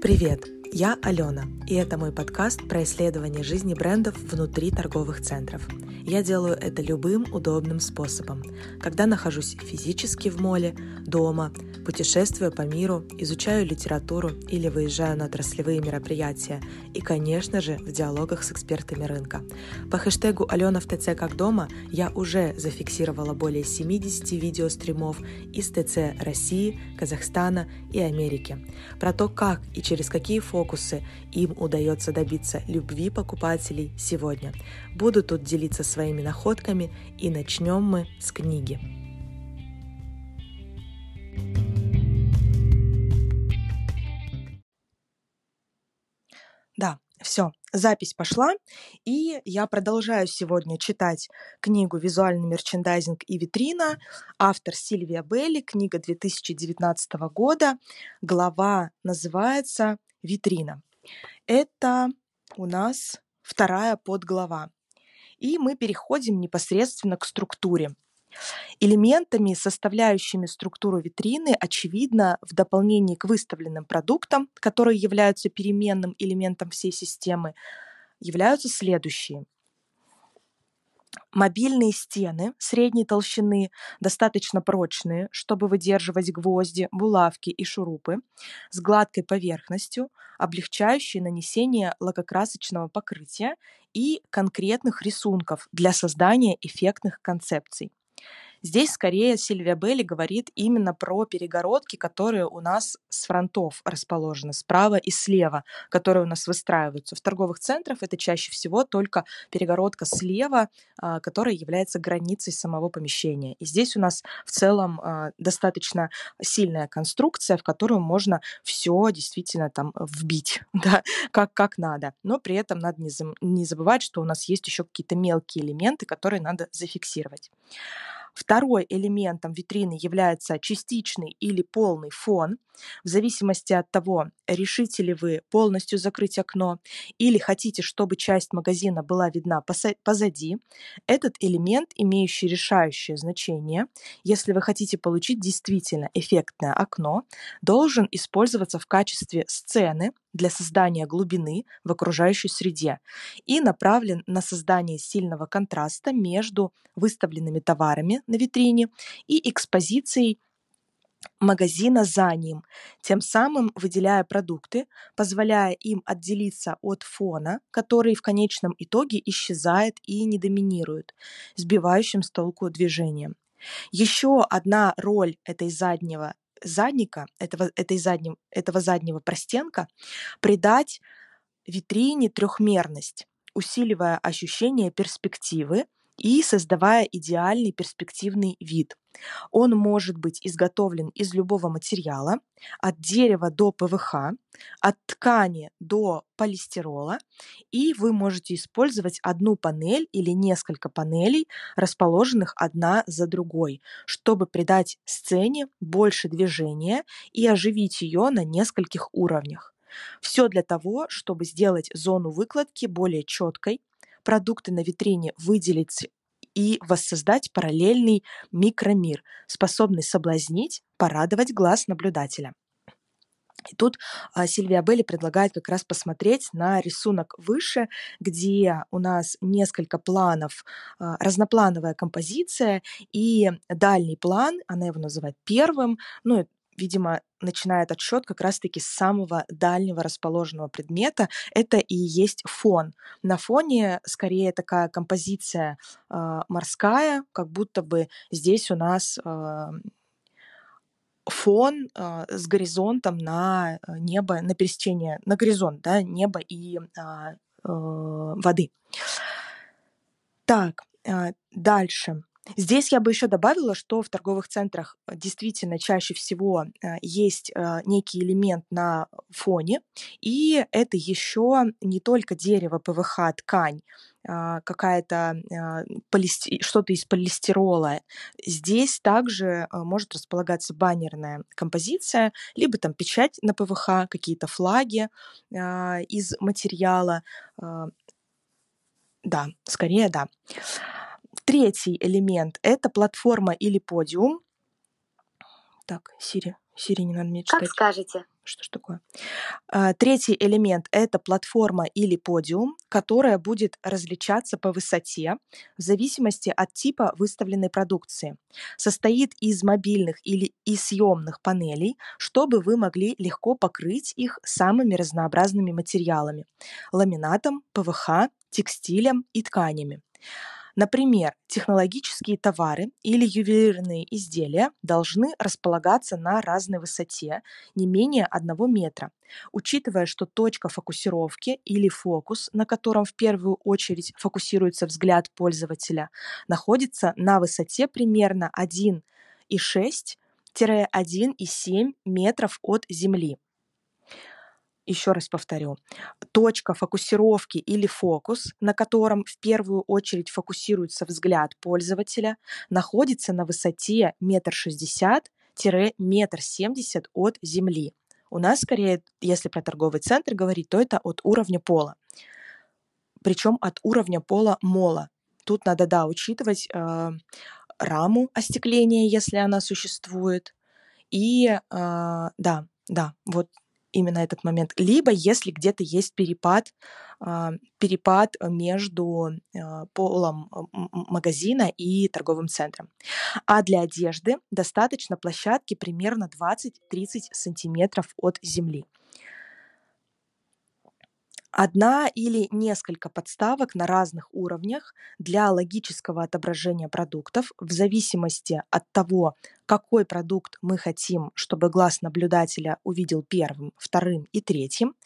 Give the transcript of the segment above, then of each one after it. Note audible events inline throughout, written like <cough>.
Привет, я Алена, и это мой подкаст про исследование жизни брендов внутри торговых центров. Я делаю это любым удобным способом, когда нахожусь физически в моле, дома, путешествую по миру, изучаю литературу или выезжаю на отраслевые мероприятия и, конечно же, в диалогах с экспертами рынка. По хэштегу «Алена в ТЦ как дома» я уже зафиксировала более 70 видеостримов из ТЦ России, Казахстана и Америки про то, как и через какие фокусы им удается добиться любви покупателей сегодня. Буду тут делиться своими находками и начнем мы с книги. Да, все, запись пошла, и я продолжаю сегодня читать книгу «Визуальный мерчендайзинг и витрина», автор Сильвия Белли, книга 2019 года, глава называется «Витрина». Это у нас вторая подглава. И мы переходим непосредственно к структуре. Элементами, составляющими структуру витрины, очевидно, в дополнении к выставленным продуктам, которые являются переменным элементом всей системы, являются следующие. Мобильные стены средней толщины, достаточно прочные, чтобы выдерживать гвозди, булавки и шурупы, с гладкой поверхностью, облегчающие нанесение лакокрасочного покрытия и конкретных рисунков для создания эффектных концепций. Здесь скорее Сильвия Белли говорит именно про перегородки, которые у нас с фронтов расположены, справа и слева, которые у нас выстраиваются. В торговых центрах это чаще всего только перегородка слева, а, которая является границей самого помещения. И здесь у нас в целом а, достаточно сильная конструкция, в которую можно все действительно там вбить, <laughs> да, как, как надо. Но при этом надо не забывать, что у нас есть еще какие-то мелкие элементы, которые надо зафиксировать. Второй элементом витрины является частичный или полный фон, в зависимости от того, решите ли вы полностью закрыть окно или хотите, чтобы часть магазина была видна позади. Этот элемент, имеющий решающее значение, если вы хотите получить действительно эффектное окно, должен использоваться в качестве сцены для создания глубины в окружающей среде и направлен на создание сильного контраста между выставленными товарами на витрине и экспозицией магазина за ним, тем самым выделяя продукты, позволяя им отделиться от фона, который в конечном итоге исчезает и не доминирует, сбивающим с толку движением. Еще одна роль этой заднего задника, этого, этой задним, этого заднего простенка, придать витрине трехмерность, усиливая ощущение перспективы и создавая идеальный перспективный вид. Он может быть изготовлен из любого материала, от дерева до ПВХ, от ткани до полистирола, и вы можете использовать одну панель или несколько панелей, расположенных одна за другой, чтобы придать сцене больше движения и оживить ее на нескольких уровнях. Все для того, чтобы сделать зону выкладки более четкой, продукты на витрине выделить и воссоздать параллельный микромир, способный соблазнить, порадовать глаз наблюдателя. И тут а, Сильвия Белли предлагает как раз посмотреть на рисунок выше, где у нас несколько планов, а, разноплановая композиция, и дальний план, она его называет первым, ну, видимо, начинает отсчет как раз-таки с самого дальнего расположенного предмета. Это и есть фон. На фоне скорее такая композиция э, морская, как будто бы здесь у нас э, фон э, с горизонтом на небо, на пересечение, на горизонт, да, неба и э, э, воды. Так, э, дальше. Здесь я бы еще добавила, что в торговых центрах э, действительно чаще всего э, есть э, некий элемент на фоне, и это еще не только дерево, ПВХ, ткань, а, какая-то а, что-то из полистирола. Здесь также может располагаться баннерная композиция, либо там печать на ПВХ, какие-то флаги а, из материала. Да, скорее да. Третий элемент – это платформа или подиум. Так, Сири, Сири, не надо мне читать. Как скажете. что ж такое? А, третий элемент– это платформа или подиум, которая будет различаться по высоте в зависимости от типа выставленной продукции. Состоит из мобильных или и съемных панелей, чтобы вы могли легко покрыть их самыми разнообразными материалами – ламинатом, ПВХ, текстилем и тканями. Например, технологические товары или ювелирные изделия должны располагаться на разной высоте, не менее 1 метра, учитывая, что точка фокусировки или фокус, на котором в первую очередь фокусируется взгляд пользователя, находится на высоте примерно 1,6-1,7 метров от Земли еще раз повторю, точка фокусировки или фокус, на котором в первую очередь фокусируется взгляд пользователя, находится на высоте 1,60-1,70 м от земли. У нас скорее, если про торговый центр говорить, то это от уровня пола. Причем от уровня пола мола. Тут надо, да, учитывать э, раму остекления, если она существует. И э, да, да, вот именно этот момент, либо если где-то есть перепад, а, перепад между а, полом магазина и торговым центром. А для одежды достаточно площадки примерно 20-30 сантиметров от земли. Одна или несколько подставок на разных уровнях для логического отображения продуктов в зависимости от того, какой продукт мы хотим, чтобы глаз наблюдателя увидел первым, вторым и третьим,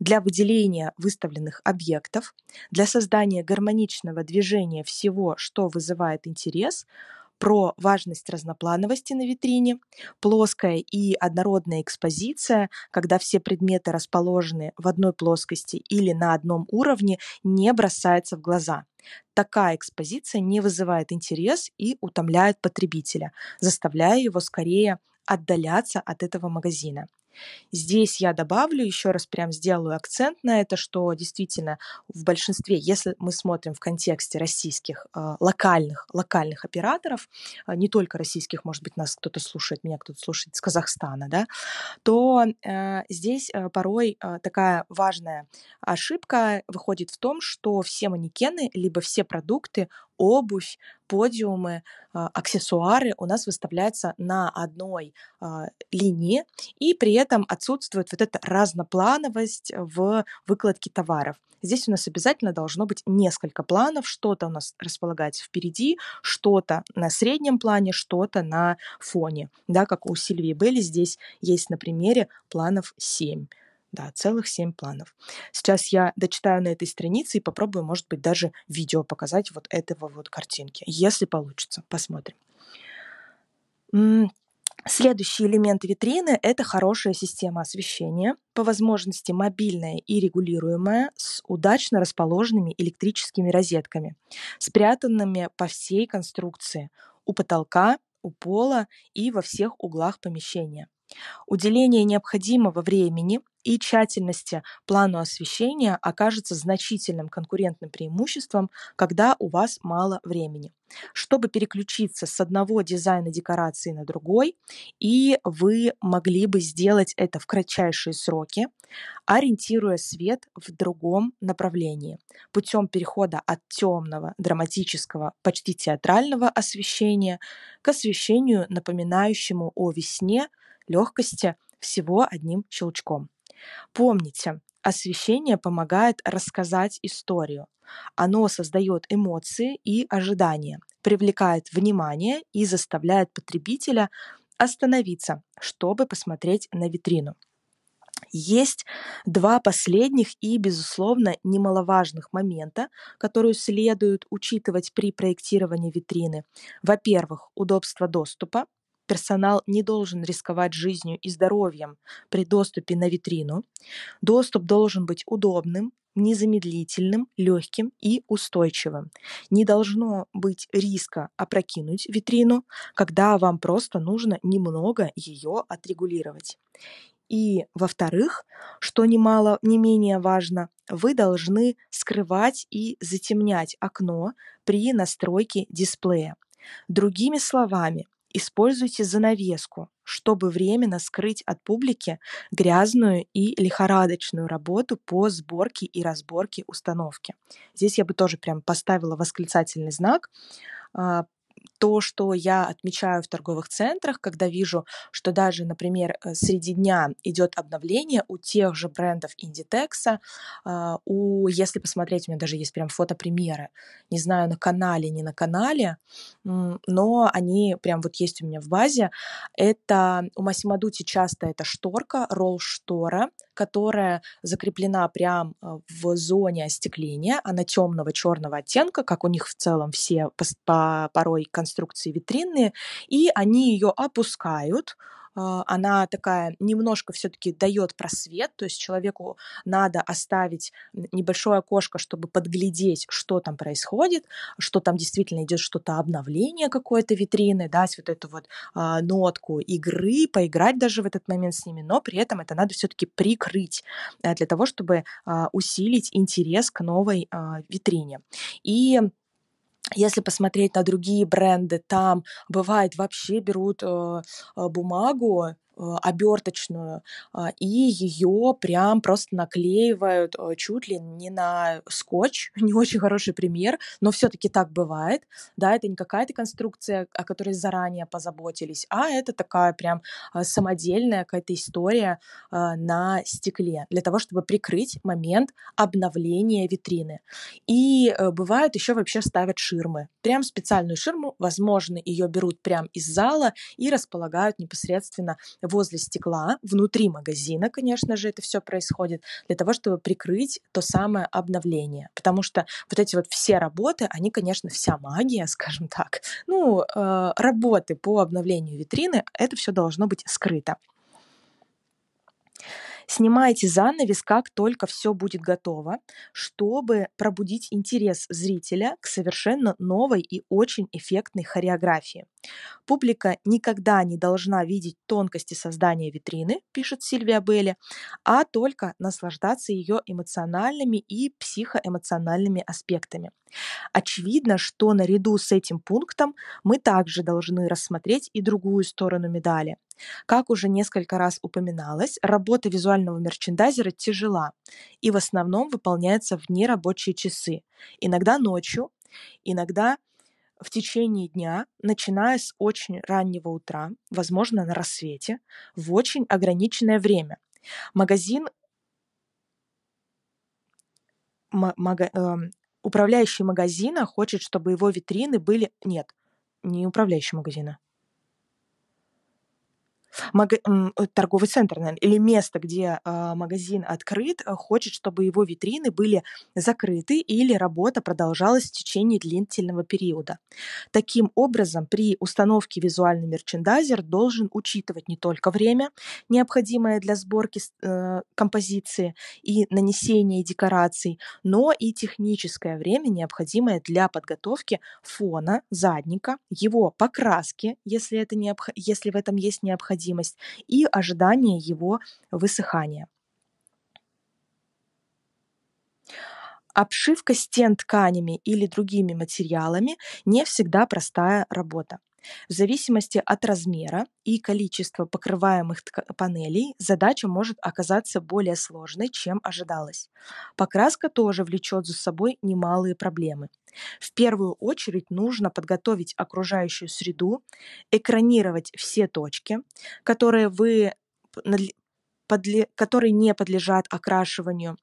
для выделения выставленных объектов, для создания гармоничного движения всего, что вызывает интерес – про важность разноплановости на витрине, плоская и однородная экспозиция, когда все предметы расположены в одной плоскости или на одном уровне, не бросается в глаза. Такая экспозиция не вызывает интерес и утомляет потребителя, заставляя его скорее отдаляться от этого магазина. Здесь я добавлю, еще раз прям сделаю акцент на это, что действительно в большинстве, если мы смотрим в контексте российских э, локальных, локальных операторов, э, не только российских, может быть, нас кто-то слушает, меня кто-то слушает из Казахстана, да, то э, здесь э, порой э, такая важная ошибка выходит в том, что все манекены, либо все продукты обувь, подиумы, а, аксессуары у нас выставляются на одной а, линии, и при этом отсутствует вот эта разноплановость в выкладке товаров. Здесь у нас обязательно должно быть несколько планов, что-то у нас располагается впереди, что-то на среднем плане, что-то на фоне, да, как у Сильвии Белли здесь есть на примере планов 7. Да, целых семь планов. Сейчас я дочитаю на этой странице и попробую, может быть, даже видео показать вот этого вот картинки. Если получится, посмотрим. Следующий элемент витрины – это хорошая система освещения, по возможности мобильная и регулируемая, с удачно расположенными электрическими розетками, спрятанными по всей конструкции, у потолка, у пола и во всех углах помещения. Уделение необходимого времени и тщательности плану освещения окажется значительным конкурентным преимуществом, когда у вас мало времени. Чтобы переключиться с одного дизайна декорации на другой, и вы могли бы сделать это в кратчайшие сроки, ориентируя свет в другом направлении, путем перехода от темного, драматического, почти театрального освещения к освещению, напоминающему о весне, легкости всего одним щелчком. Помните, освещение помогает рассказать историю. Оно создает эмоции и ожидания, привлекает внимание и заставляет потребителя остановиться, чтобы посмотреть на витрину. Есть два последних и, безусловно, немаловажных момента, которые следует учитывать при проектировании витрины. Во-первых, удобство доступа. Персонал не должен рисковать жизнью и здоровьем при доступе на витрину. Доступ должен быть удобным, незамедлительным, легким и устойчивым. Не должно быть риска опрокинуть витрину, когда вам просто нужно немного ее отрегулировать. И, во-вторых, что немало, не менее важно, вы должны скрывать и затемнять окно при настройке дисплея. Другими словами, Используйте занавеску, чтобы временно скрыть от публики грязную и лихорадочную работу по сборке и разборке установки. Здесь я бы тоже прям поставила восклицательный знак, а, то, что я отмечаю в торговых центрах, когда вижу, что даже, например, э, среди дня идет обновление у тех же брендов Inditex, а, у, если посмотреть, у меня даже есть прям фотопримеры, не знаю, на канале, не на канале, но они прям вот есть у меня в базе. Это у Массимо часто это шторка, ролл-штора, которая закреплена прям э, в зоне остекления, она темного черного оттенка, как у них в целом все по порой конструкции витринные, и они ее опускают, а, она такая немножко все-таки дает просвет, то есть человеку надо оставить небольшое окошко, чтобы подглядеть, что там происходит, что там действительно идет что-то обновление какой-то витрины, дать вот эту вот а, нотку игры, поиграть даже в этот момент с ними, но при этом это надо все-таки прикрыть а, для того, чтобы а, усилить интерес к новой а, витрине. И если посмотреть на другие бренды, там бывает вообще берут э, э бумагу оберточную, а, и ее прям просто наклеивают э, чуть ли не на скотч. <laughs> Не очень хороший пример, но все-таки так бывает. Да, это не какая-то конструкция, о которой заранее позаботились, а это такая прям а, самодельная какая-то история на стекле для того, чтобы прикрыть момент обновления витрины. И э, бывают еще вообще ставят ширмы. Прям специальную ширму, возможно, ее берут прям из зала и располагают непосредственно возле стекла, внутри магазина, конечно же, это все происходит, для того, чтобы прикрыть то самое обновление. Потому что вот эти вот все работы, они, конечно, вся магия, <laughs> скажем так, ну, э, работы по обновлению витрины, это все должно быть скрыто. Снимайте занавес, как только все будет готово, чтобы пробудить интерес зрителя к совершенно новой и очень эффектной хореографии. Публика никогда не должна видеть тонкости создания витрины, пишет Сильвия Белли, а только наслаждаться ее эмоциональными и психоэмоциональными аспектами. Очевидно, что наряду с этим пунктом мы также должны рассмотреть и другую сторону медали. Как уже несколько раз упоминалось, работа визуального мерчендайзера тяжела и в основном выполняется в нерабочие часы, иногда ночью, иногда в течение дня, начиная с очень раннего утра, возможно, на рассвете, в очень ограниченное время. Магазин мага, э, управляющий магазина хочет, чтобы его витрины были... Нет, не управляющий магазина мага- торговый центр, или место, где э, магазин открыт, э, хочет, чтобы его витрины были закрыты или работа продолжалась в течение длительного периода. Таким образом, при установке визуальный мерчендайзер должен учитывать не только время, необходимое для сборки э, композиции и нанесения декораций, но и техническое время, необходимое для подготовки фона, задника, его покраски, если, это необх... если в этом есть необходимость, необходимость и ожидание его высыхания. Обшивка стен тканями или другими материалами не всегда простая работа. В зависимости от размера и количества покрываемых панелей задача может оказаться более сложной, чем ожидалось. Покраска тоже влечет за собой немалые проблемы. В первую очередь нужно подготовить окружающую среду, экранировать все точки, которые, вы, которые не подлежат окрашиванию,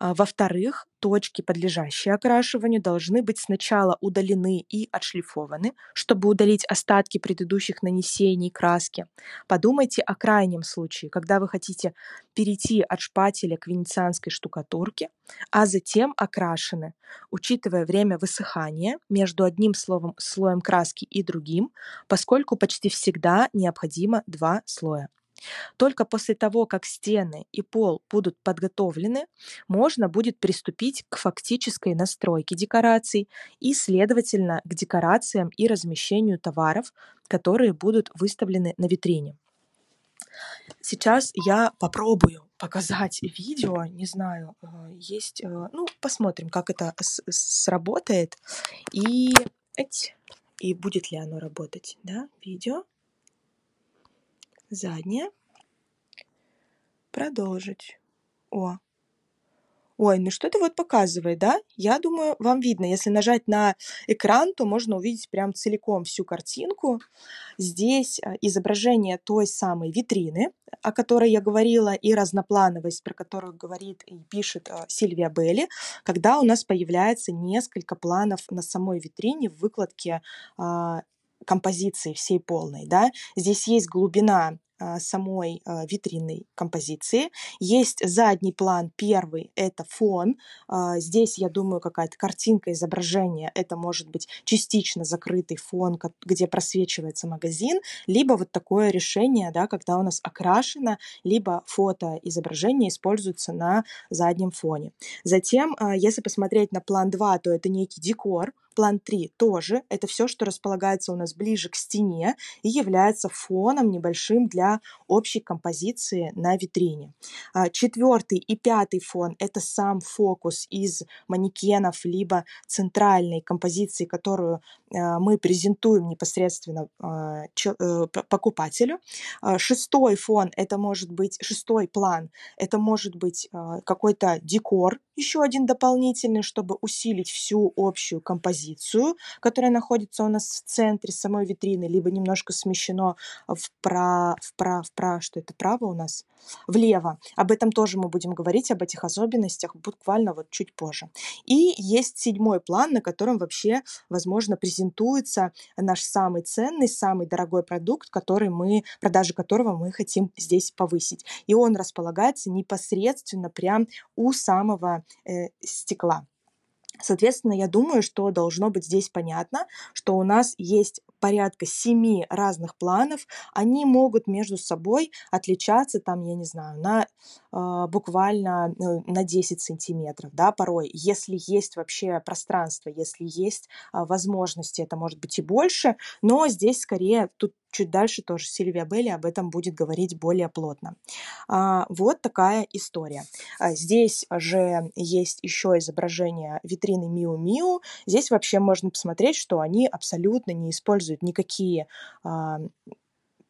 во-вторых, точки, подлежащие окрашиванию, должны быть сначала удалены и отшлифованы, чтобы удалить остатки предыдущих нанесений краски. Подумайте о крайнем случае, когда вы хотите перейти от шпателя к венецианской штукатурке, а затем окрашены, учитывая время высыхания между одним словом, слоем краски и другим, поскольку почти всегда необходимо два слоя. Только после того, как стены и пол будут подготовлены, можно будет приступить к фактической настройке декораций и, следовательно, к декорациям и размещению товаров, которые будут выставлены на витрине. Сейчас я попробую показать видео, не знаю, э, есть, э, ну, посмотрим, как это сработает. И и будет ли оно работать, да, видео, заднее, продолжить. О, Ой, ну что-то вот показывает, да? Я думаю, вам видно. Если нажать на экран, то можно увидеть прям целиком всю картинку. Здесь а, изображение той самой витрины, о которой я говорила, и разноплановость, про которую говорит и пишет а, Сильвия Белли, когда у нас появляется несколько планов на самой витрине в выкладке а, композиции всей полной, да, здесь есть глубина самой а, витринной композиции. Есть задний план, первый — это фон. А, здесь, я думаю, какая-то картинка, изображение. Это может быть частично закрытый фон, где просвечивается магазин, либо вот такое решение, да, когда у нас окрашено, либо фото изображение используется на заднем фоне. Затем, если посмотреть на план 2, то это некий декор, План 3 тоже. Это все, что располагается у нас ближе к стене и является фоном небольшим для общей композиции на витрине. А, четвертый и пятый фон – это сам фокус из манекенов, либо центральной композиции, которую а, мы презентуем непосредственно а, э, покупателю. Шестой фон – это может быть, шестой план – это может быть какой-то декор, еще один дополнительный, чтобы усилить всю общую композицию позицию, которая находится у нас в центре самой витрины, либо немножко смещено вправо, вправо, вправо, что это право у нас, влево. Об этом тоже мы будем говорить, об этих особенностях буквально вот чуть позже. И есть седьмой план, на котором вообще, возможно, презентуется наш самый ценный, самый дорогой продукт, который мы, продажи которого мы хотим здесь повысить. И он располагается непосредственно прям у самого э, стекла. Соответственно, я думаю, что должно быть здесь понятно, что у нас есть порядка семи разных планов. Они могут между собой отличаться, там, я не знаю, на э, буквально на 10 сантиметров, да, порой. Если есть вообще пространство, если есть э, возможности, это может быть и больше, но здесь скорее тут чуть дальше тоже Сильвия Белли об этом будет говорить более плотно. А, вот такая история. А, здесь же есть еще изображение витрины Миу Миу. Здесь вообще можно посмотреть, что они абсолютно не используют никакие а,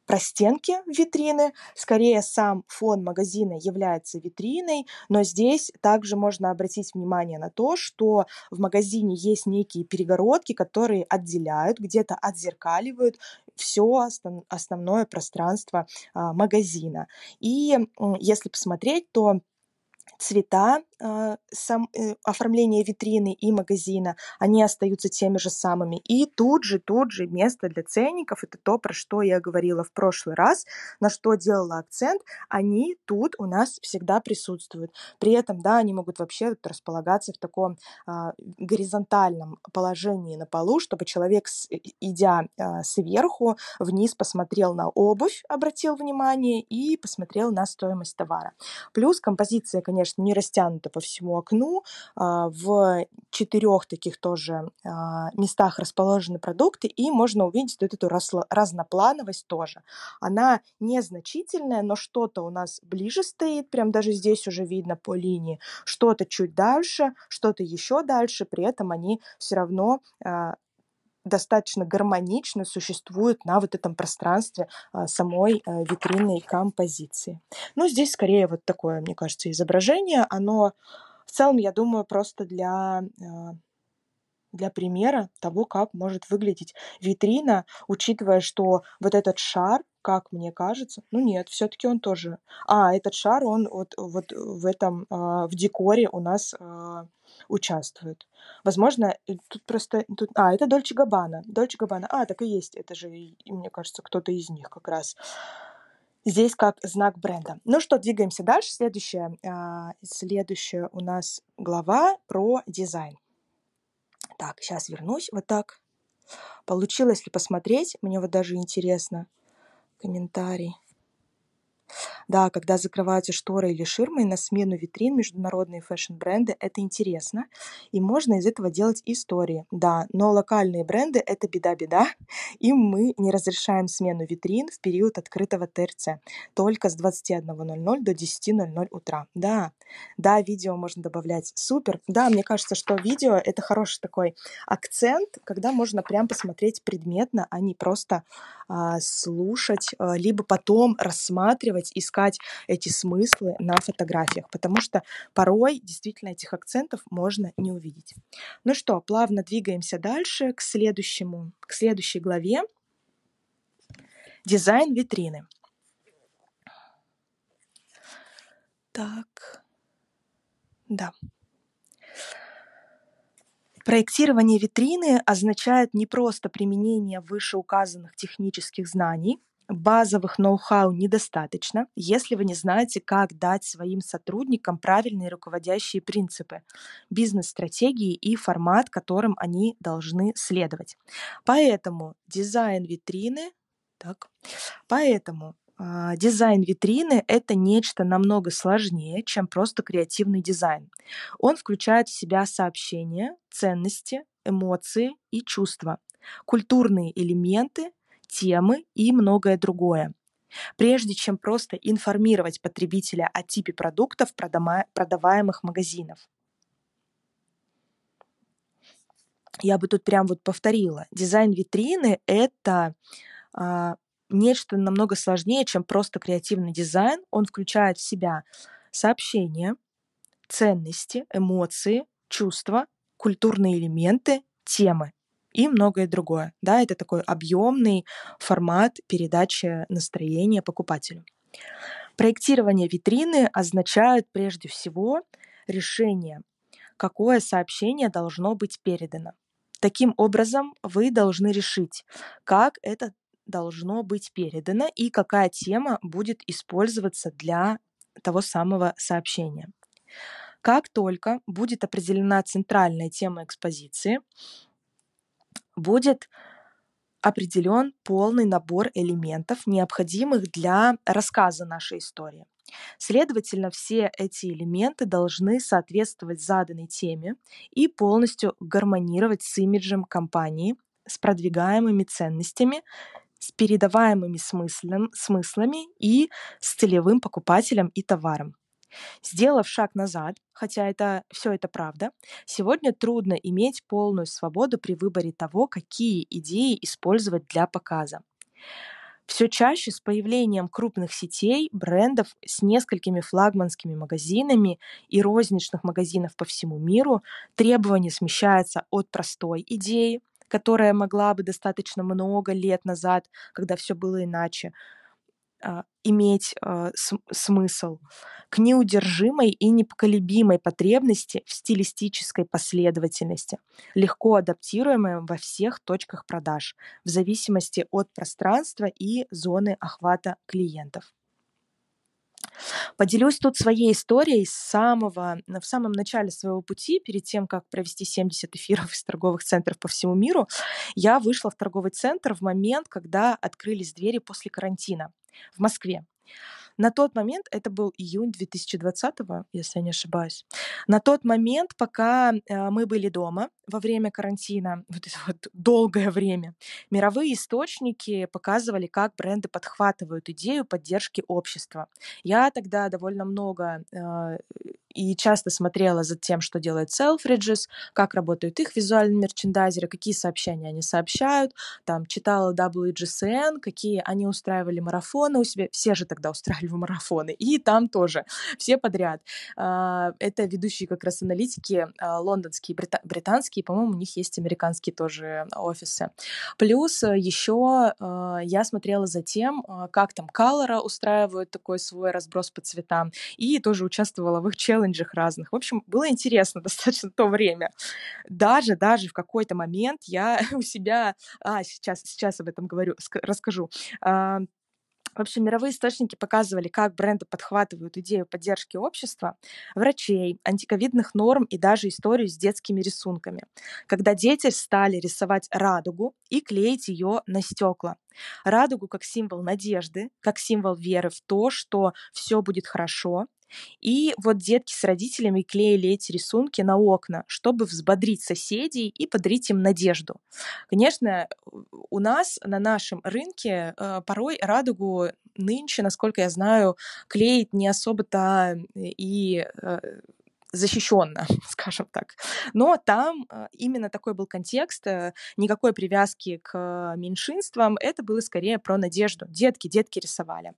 простенки витрины, скорее сам фон магазина является витриной, но здесь также можно обратить внимание на то, что в магазине есть некие перегородки, которые отделяют, где-то отзеркаливают все основное пространство а, магазина. И если посмотреть, то цвета сам, э, оформление витрины и магазина, они остаются теми же самыми. И тут же, тут же место для ценников, это то, про что я говорила в прошлый раз, на что делала акцент, они тут у нас всегда присутствуют. При этом, да, они могут вообще располагаться в таком а, горизонтальном положении на полу, чтобы человек, с, идя а, сверху вниз, посмотрел на обувь, обратил внимание и посмотрел на стоимость товара. Плюс композиция, конечно, не растянута это по всему окну. А, в четырех таких тоже а, местах расположены продукты, и можно увидеть вот эту разноплановость тоже. Она незначительная, но что-то у нас ближе стоит, прям даже здесь уже видно по линии, что-то чуть дальше, что-то еще дальше, при этом они все равно а, достаточно гармонично существуют на вот этом пространстве а, самой а, витринной композиции. Ну, здесь скорее вот такое, мне кажется, изображение. Оно в целом, я думаю, просто для а, для примера того, как может выглядеть витрина, учитывая, что вот этот шар, как мне кажется, ну нет, все-таки он тоже. А, этот шар, он вот, вот в этом, в декоре у нас участвуют. Возможно, тут просто... Тут, а, это Dolce Gabbana. Dolce Gabbana. А, так и есть. Это же, мне кажется, кто-то из них как раз здесь как знак бренда. Ну что, двигаемся дальше. Следующая, а, следующая у нас глава про дизайн. Так, сейчас вернусь. Вот так. Получилось ли посмотреть? Мне вот даже интересно. Комментарий. Да, когда закрываются шторы или ширмы, на смену витрин международные fashion -бренды, это интересно, и можно из этого делать истории. Да, но локальные бренды — это беда-беда, <laughs> и мы не разрешаем смену витрин в период открытого ТРЦ, только с 21.00 до 10.00 утра. Да, да, видео можно добавлять. Супер. Да, мне кажется, что видео — это хороший такой акцент, когда можно прям посмотреть предметно, а не просто а, слушать, а, либо потом рассматривать, искать эти смыслы на фотографиях, потому что порой действительно этих акцентов можно не увидеть. Ну что, плавно двигаемся дальше к следующему, к следующей главе. Дизайн витрины. Так, да. Проектирование витрины означает не просто применение вышеуказанных технических знаний, базовых ноу-хау недостаточно, если вы не знаете, как дать своим сотрудникам правильные руководящие принципы, бизнес-стратегии и формат, которым они должны следовать. Поэтому дизайн витрины, так, поэтому а, дизайн витрины — это нечто намного сложнее, чем просто креативный дизайн. Он включает в себя сообщения, ценности, эмоции и чувства, культурные элементы, темы и многое другое. Прежде чем просто информировать потребителя о типе продуктов, продаваемых магазинов. Я бы тут прям вот повторила. Дизайн витрины — это а, нечто намного сложнее, чем просто креативный дизайн. Он включает в себя сообщения, ценности, эмоции, чувства, культурные элементы, темы и многое другое. Да, это такой объемный формат передачи настроения покупателю. Проектирование витрины означает прежде всего решение, какое сообщение должно быть передано. Таким образом, вы должны решить, как это должно быть передано и какая тема будет использоваться для того самого сообщения. Как только будет определена центральная тема экспозиции, будет определен полный набор элементов, необходимых для рассказа нашей истории. Следовательно, все эти элементы должны соответствовать заданной теме и полностью гармонировать с имиджем компании, с продвигаемыми ценностями с передаваемыми смыслами и с целевым покупателем и товаром. Сделав шаг назад, хотя это все это правда, сегодня трудно иметь полную свободу при выборе того, какие идеи использовать для показа. Все чаще с появлением крупных сетей, брендов с несколькими флагманскими магазинами и розничных магазинов по всему миру требования смещаются от простой идеи, которая могла бы достаточно много лет назад, когда все было иначе, иметь а, смысл, к неудержимой и непоколебимой потребности в стилистической последовательности, легко адаптируемой во всех точках продаж, в зависимости от пространства и зоны охвата клиентов. Поделюсь тут своей историей с самого, в самом начале своего пути, перед тем, как провести 70 эфиров из торговых центров по всему миру, я вышла в торговый центр в момент, когда открылись двери после карантина в Москве. На тот момент, это был июнь 2020, если я не ошибаюсь, на тот момент, пока э, мы были дома во время карантина, <laughs> вот это вот долгое время, мировые источники показывали, как бренды подхватывают идею поддержки общества. Я тогда довольно много э, и часто смотрела за тем, что делает Selfridges, как работают их визуальные мерчендайзеры, какие сообщения они сообщают, там читала WGCN, какие они устраивали марафоны у себя, все же тогда устраивали <laughs> марафоны, и там тоже, все подряд. А, это ведущие как раз аналитики а, лондонские, британские, по-моему, у них есть американские тоже офисы. Плюс э, еще а, я смотрела за тем, как там Color устраивают такой свой разброс по цветам, и тоже участвовала в их челленджах челленджах разных. В общем, было интересно <laughs> достаточно то время. Даже, даже в какой-то момент я <laughs> у себя... А, сейчас, сейчас об этом говорю, расскажу. А, В общем, мировые источники показывали, как бренды подхватывают идею поддержки общества, врачей, антиковидных норм и даже историю с детскими рисунками, когда дети стали рисовать радугу и клеить ее на стекла. Радугу как символ надежды, как символ веры в то, что все будет хорошо, и вот детки с родителями клеили эти рисунки на окна, чтобы взбодрить соседей и подарить им надежду. Конечно, у нас на нашем рынке э, порой радугу нынче, насколько я знаю, клеить не особо-то и э, защищенно, <laughs> скажем так. Но там э, именно такой был контекст, э, никакой привязки к меньшинствам, это было скорее про надежду. Детки, детки рисовали.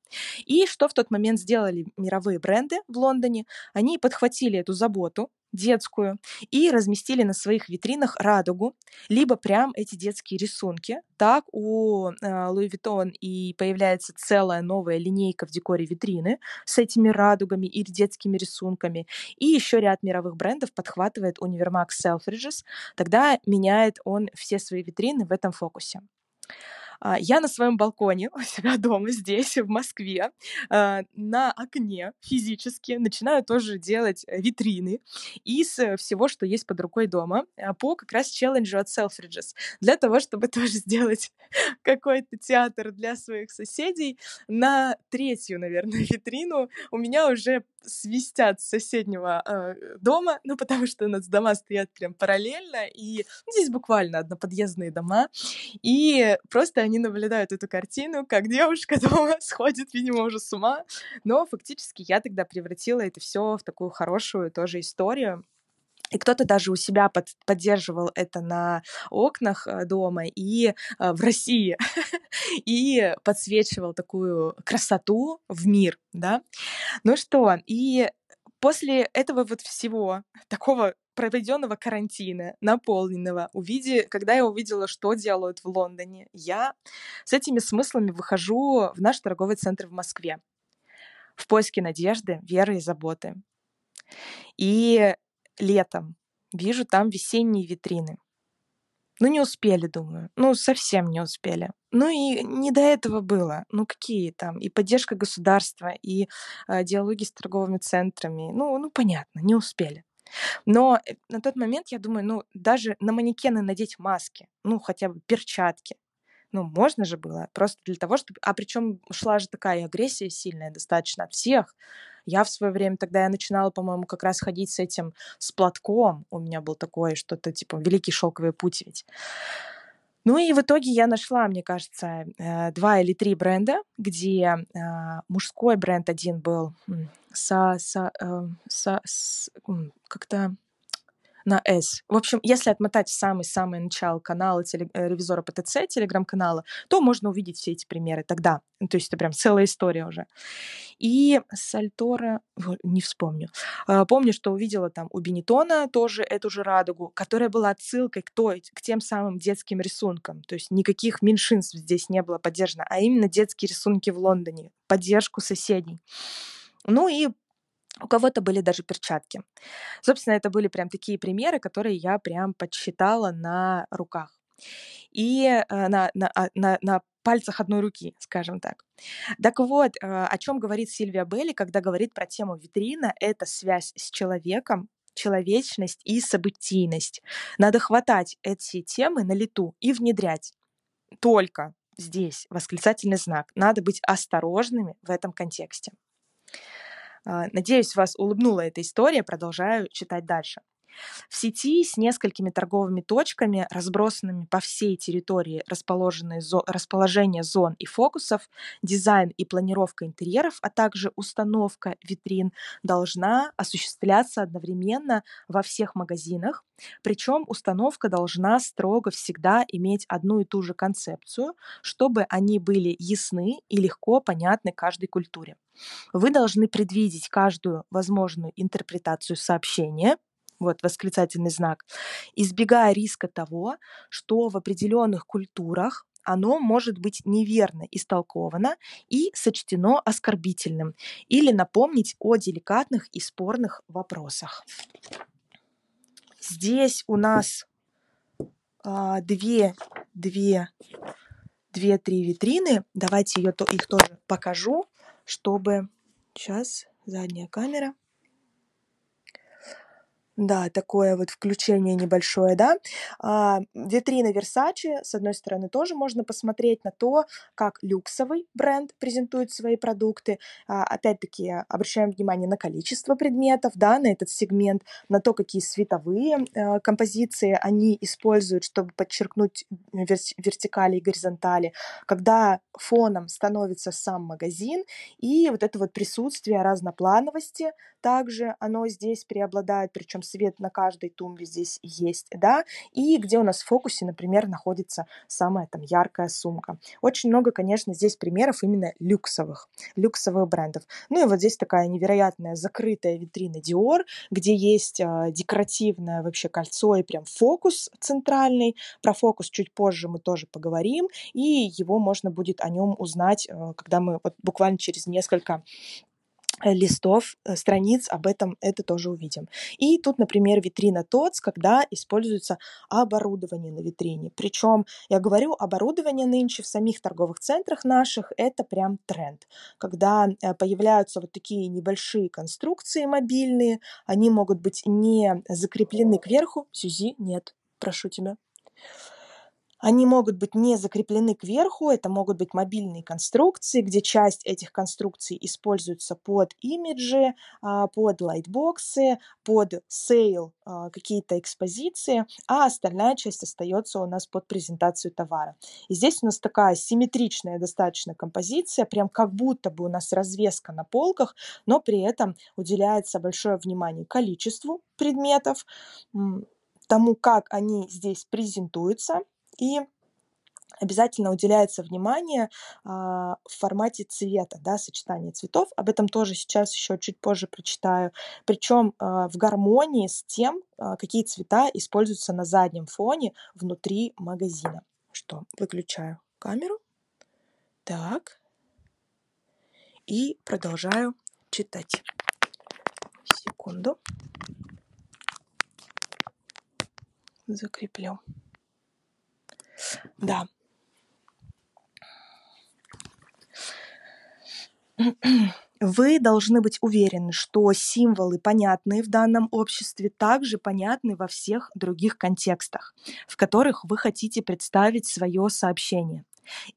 И что в тот момент сделали мировые бренды в Лондоне? Они подхватили эту заботу, детскую и разместили на своих витринах радугу, либо прям эти детские рисунки. Так у Louis Vuitton и появляется целая новая линейка в декоре витрины с этими радугами и детскими рисунками. И еще ряд мировых брендов подхватывает универмаг Selfridges. Тогда меняет он все свои витрины в этом фокусе. А, я на своем балконе <laughs> у себя дома здесь, в Москве, а, на окне физически начинаю тоже делать витрины из всего, что есть под рукой дома, а, по как раз челленджу от Selfridges. Для того, чтобы <laughs> тоже сделать <laughs> какой-то театр для своих соседей, на третью, наверное, витрину у меня уже свистят с соседнего э, дома, ну, потому что у нас дома стоят прям параллельно, и здесь буквально одноподъездные дома, и просто они наблюдают эту картину, как девушка <laughs> дома сходит, видимо, уже с ума, но фактически я тогда превратила это все в такую хорошую тоже историю, и кто-то даже у себя под, поддерживал это на окнах э, дома и э, в России <laughs> и подсвечивал такую красоту в мир, да. Ну что, и после этого вот всего такого проведенного карантина, наполненного, увиди, когда я увидела, что делают в Лондоне, я с этими смыслами выхожу в наш торговый центр в Москве в поиске надежды, веры и заботы. И летом. Вижу там весенние витрины. Ну, не успели, думаю. Ну, совсем не успели. Ну и не до этого было. Ну, какие там? И поддержка государства, и э, диалоги с торговыми центрами. Ну, ну, понятно, не успели. Но э, на тот момент я думаю, ну, даже на манекены надеть маски, ну, хотя бы перчатки. Ну, можно же было, просто для того, чтобы... А причем шла же такая агрессия сильная достаточно от всех. Я в свое время, тогда я начинала, по-моему, как раз ходить с этим, с платком. У меня был такой что-то, типа, великий шелковый путь ведь. Ну и в итоге я нашла, мне кажется, э, два или три бренда, где э, мужской бренд один был со, со, э, со, с, как-то на S. В общем, если отмотать самый-самый начало канала теле, э, ревизора ПТЦ, телеграм-канала, то можно увидеть все эти примеры тогда. Ну, то есть это прям целая история уже. И Сальтора, не вспомню. А, помню, что увидела там у Бенетона тоже эту же радугу, которая была отсылкой к, той, к тем самым детским рисункам. То есть никаких меньшинств здесь не было поддержано, а именно детские рисунки в Лондоне, поддержку соседей. Ну и у кого-то были даже перчатки. Собственно, это были прям такие примеры, которые я прям подсчитала на руках. И э, на, на, а, на, на пальцах одной руки, скажем так. Так вот, э, о чем говорит Сильвия Белли, когда говорит про тему витрина, это связь с человеком, человечность и событийность. Надо хватать эти темы на лету и внедрять. Только здесь восклицательный знак. Надо быть осторожными в этом контексте. А, надеюсь, вас улыбнула эта история. Продолжаю читать дальше. В сети с несколькими торговыми точками, разбросанными по всей территории расположенные зо- расположение зон и фокусов, дизайн и планировка интерьеров, а также установка витрин должна осуществляться одновременно во всех магазинах. Причем установка должна строго всегда иметь одну и ту же концепцию, чтобы они были ясны и легко понятны каждой культуре. Вы должны предвидеть каждую возможную интерпретацию сообщения, вот восклицательный знак, избегая риска того, что в определенных культурах оно может быть неверно истолковано и сочтено оскорбительным или напомнить о деликатных и спорных вопросах. Здесь у нас а, две, две две-три витрины. Давайте ее, их тоже покажу, чтобы... Сейчас, задняя камера. Да, такое вот включение небольшое, да. А, витрина Versace, с одной стороны, тоже можно посмотреть на то, как люксовый бренд презентует свои продукты. А, опять-таки, обращаем внимание на количество предметов, да, на этот сегмент, на то, какие световые а, композиции они используют, чтобы подчеркнуть вер- вертикали и горизонтали. Когда фоном становится сам магазин, и вот это вот присутствие разноплановости, также оно здесь преобладает, причем свет на каждой тумбе здесь есть, да, и где у нас в фокусе, например, находится самая там яркая сумка. Очень много, конечно, здесь примеров именно люксовых, люксовых брендов. Ну и вот здесь такая невероятная закрытая витрина Dior, где есть э, декоративное вообще кольцо и прям фокус центральный. Про фокус чуть позже мы тоже поговорим, и его можно будет о нем узнать, э, когда мы вот буквально через несколько листов, э, страниц об этом это тоже увидим. И тут, например, витрина ТОЦ, когда используется оборудование на витрине. Причем, я говорю, оборудование нынче в самих торговых центрах наших – это прям тренд. Когда э, появляются вот такие небольшие конструкции мобильные, они могут быть не закреплены кверху. Сюзи, нет, прошу тебя. Они могут быть не закреплены кверху, это могут быть мобильные конструкции, где часть этих конструкций используется под имиджи, а, под лайтбоксы, под сейл, а, какие-то экспозиции, а остальная часть остается у нас под презентацию товара. И здесь у нас такая симметричная достаточно композиция, прям как будто бы у нас развеска на полках, но при этом уделяется большое внимание количеству предметов, тому, как они здесь презентуются, и обязательно уделяется внимание а, в формате цвета, да, сочетания цветов. Об этом тоже сейчас еще чуть позже прочитаю. Причем а, в гармонии с тем, а, какие цвета используются на заднем фоне внутри магазина. Что, выключаю камеру. Так. И продолжаю читать. Секунду. Закреплю. Да. Вы должны быть уверены, что символы, понятные в данном обществе, также понятны во всех других контекстах, в которых вы хотите представить свое сообщение.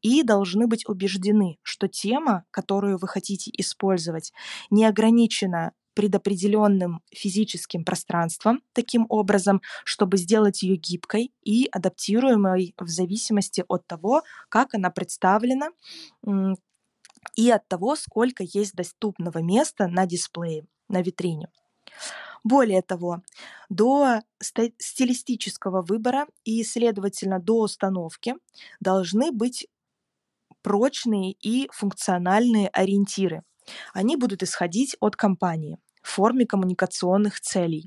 И должны быть убеждены, что тема, которую вы хотите использовать, не ограничена предопределенным физическим пространством таким образом, чтобы сделать ее гибкой и адаптируемой в зависимости от того, как она представлена и от того, сколько есть доступного места на дисплее, на витрине. Более того, до стилистического выбора и, следовательно, до установки должны быть прочные и функциональные ориентиры, они будут исходить от компании в форме коммуникационных целей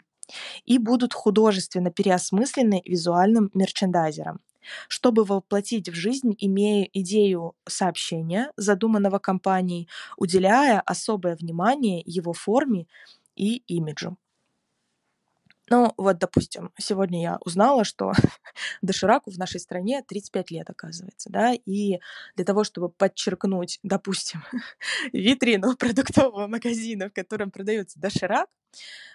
и будут художественно переосмыслены визуальным мерчендайзером, чтобы воплотить в жизнь, имея идею сообщения, задуманного компанией, уделяя особое внимание его форме и имиджу. Ну, вот, допустим, сегодня я узнала, что <laughs> дошираку в нашей стране 35 лет, оказывается, да, и для того, чтобы подчеркнуть, допустим, <laughs> витрину продуктового магазина, в котором продается доширак,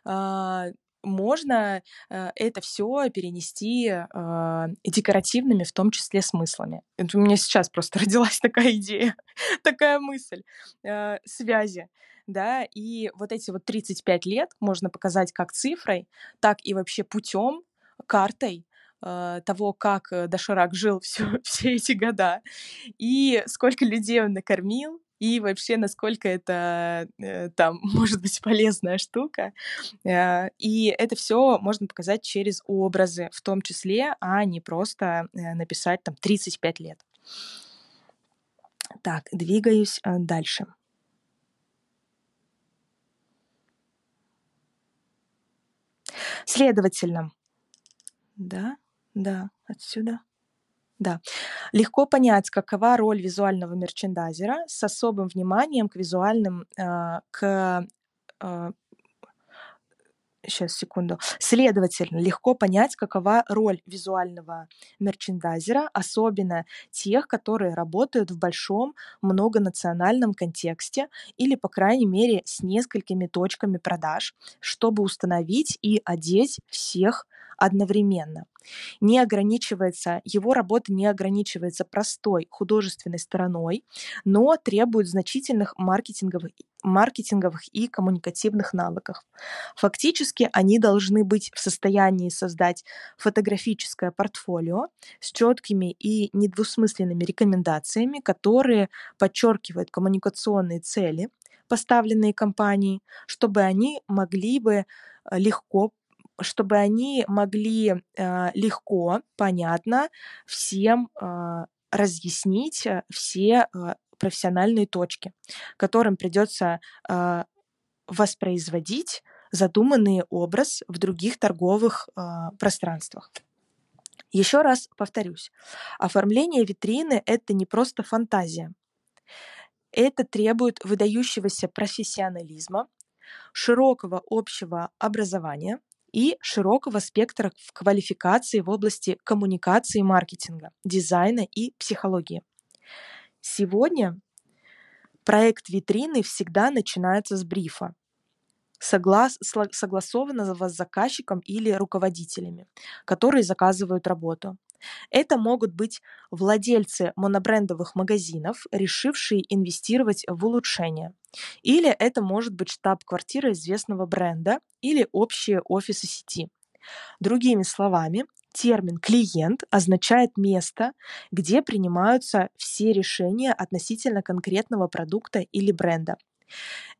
а, можно э, это все перенести э, декоративными, в том числе смыслами. Это у меня сейчас просто <laughs> родилась такая идея, такая мысль э, связи да, и вот эти вот 35 лет можно показать как цифрой, так и вообще путем, картой э, того, как Доширак жил все, <laughs> все эти года, и сколько людей он накормил, и вообще насколько это э, там <laughs> может быть полезная штука. Э, и это все можно показать через образы в том числе, а не просто э, написать там 35 лет. Так, двигаюсь дальше. Следовательно, да, да, отсюда. Да. Легко понять, какова роль визуального мерчендайзера с особым вниманием к визуальным, э, к Сейчас, секунду. Следовательно, легко понять, какова роль визуального мерчендайзера, особенно тех, которые работают в большом многонациональном контексте или, по крайней мере, с несколькими точками продаж, чтобы установить и одеть всех одновременно. Не ограничивается, его работа не ограничивается простой художественной стороной, но требует значительных маркетинговых маркетинговых и коммуникативных навыков. Фактически они должны быть в состоянии создать фотографическое портфолио с четкими и недвусмысленными рекомендациями, которые подчеркивают коммуникационные цели, поставленные компанией, чтобы они могли бы э, легко чтобы они могли э, легко, понятно всем э, разъяснить э, все профессиональные точки, которым придется воспроизводить задуманный образ в других торговых пространствах. Еще раз повторюсь, оформление витрины – это не просто фантазия. Это требует выдающегося профессионализма, широкого общего образования и широкого спектра квалификации в области коммуникации и маркетинга, дизайна и психологии. Сегодня проект витрины всегда начинается с брифа, соглас, согласованного с заказчиком или руководителями, которые заказывают работу. Это могут быть владельцы монобрендовых магазинов, решившие инвестировать в улучшение. Или это может быть штаб-квартира известного бренда или общие офисы сети. Другими словами, термин «клиент» означает место, где принимаются все решения относительно конкретного продукта или бренда.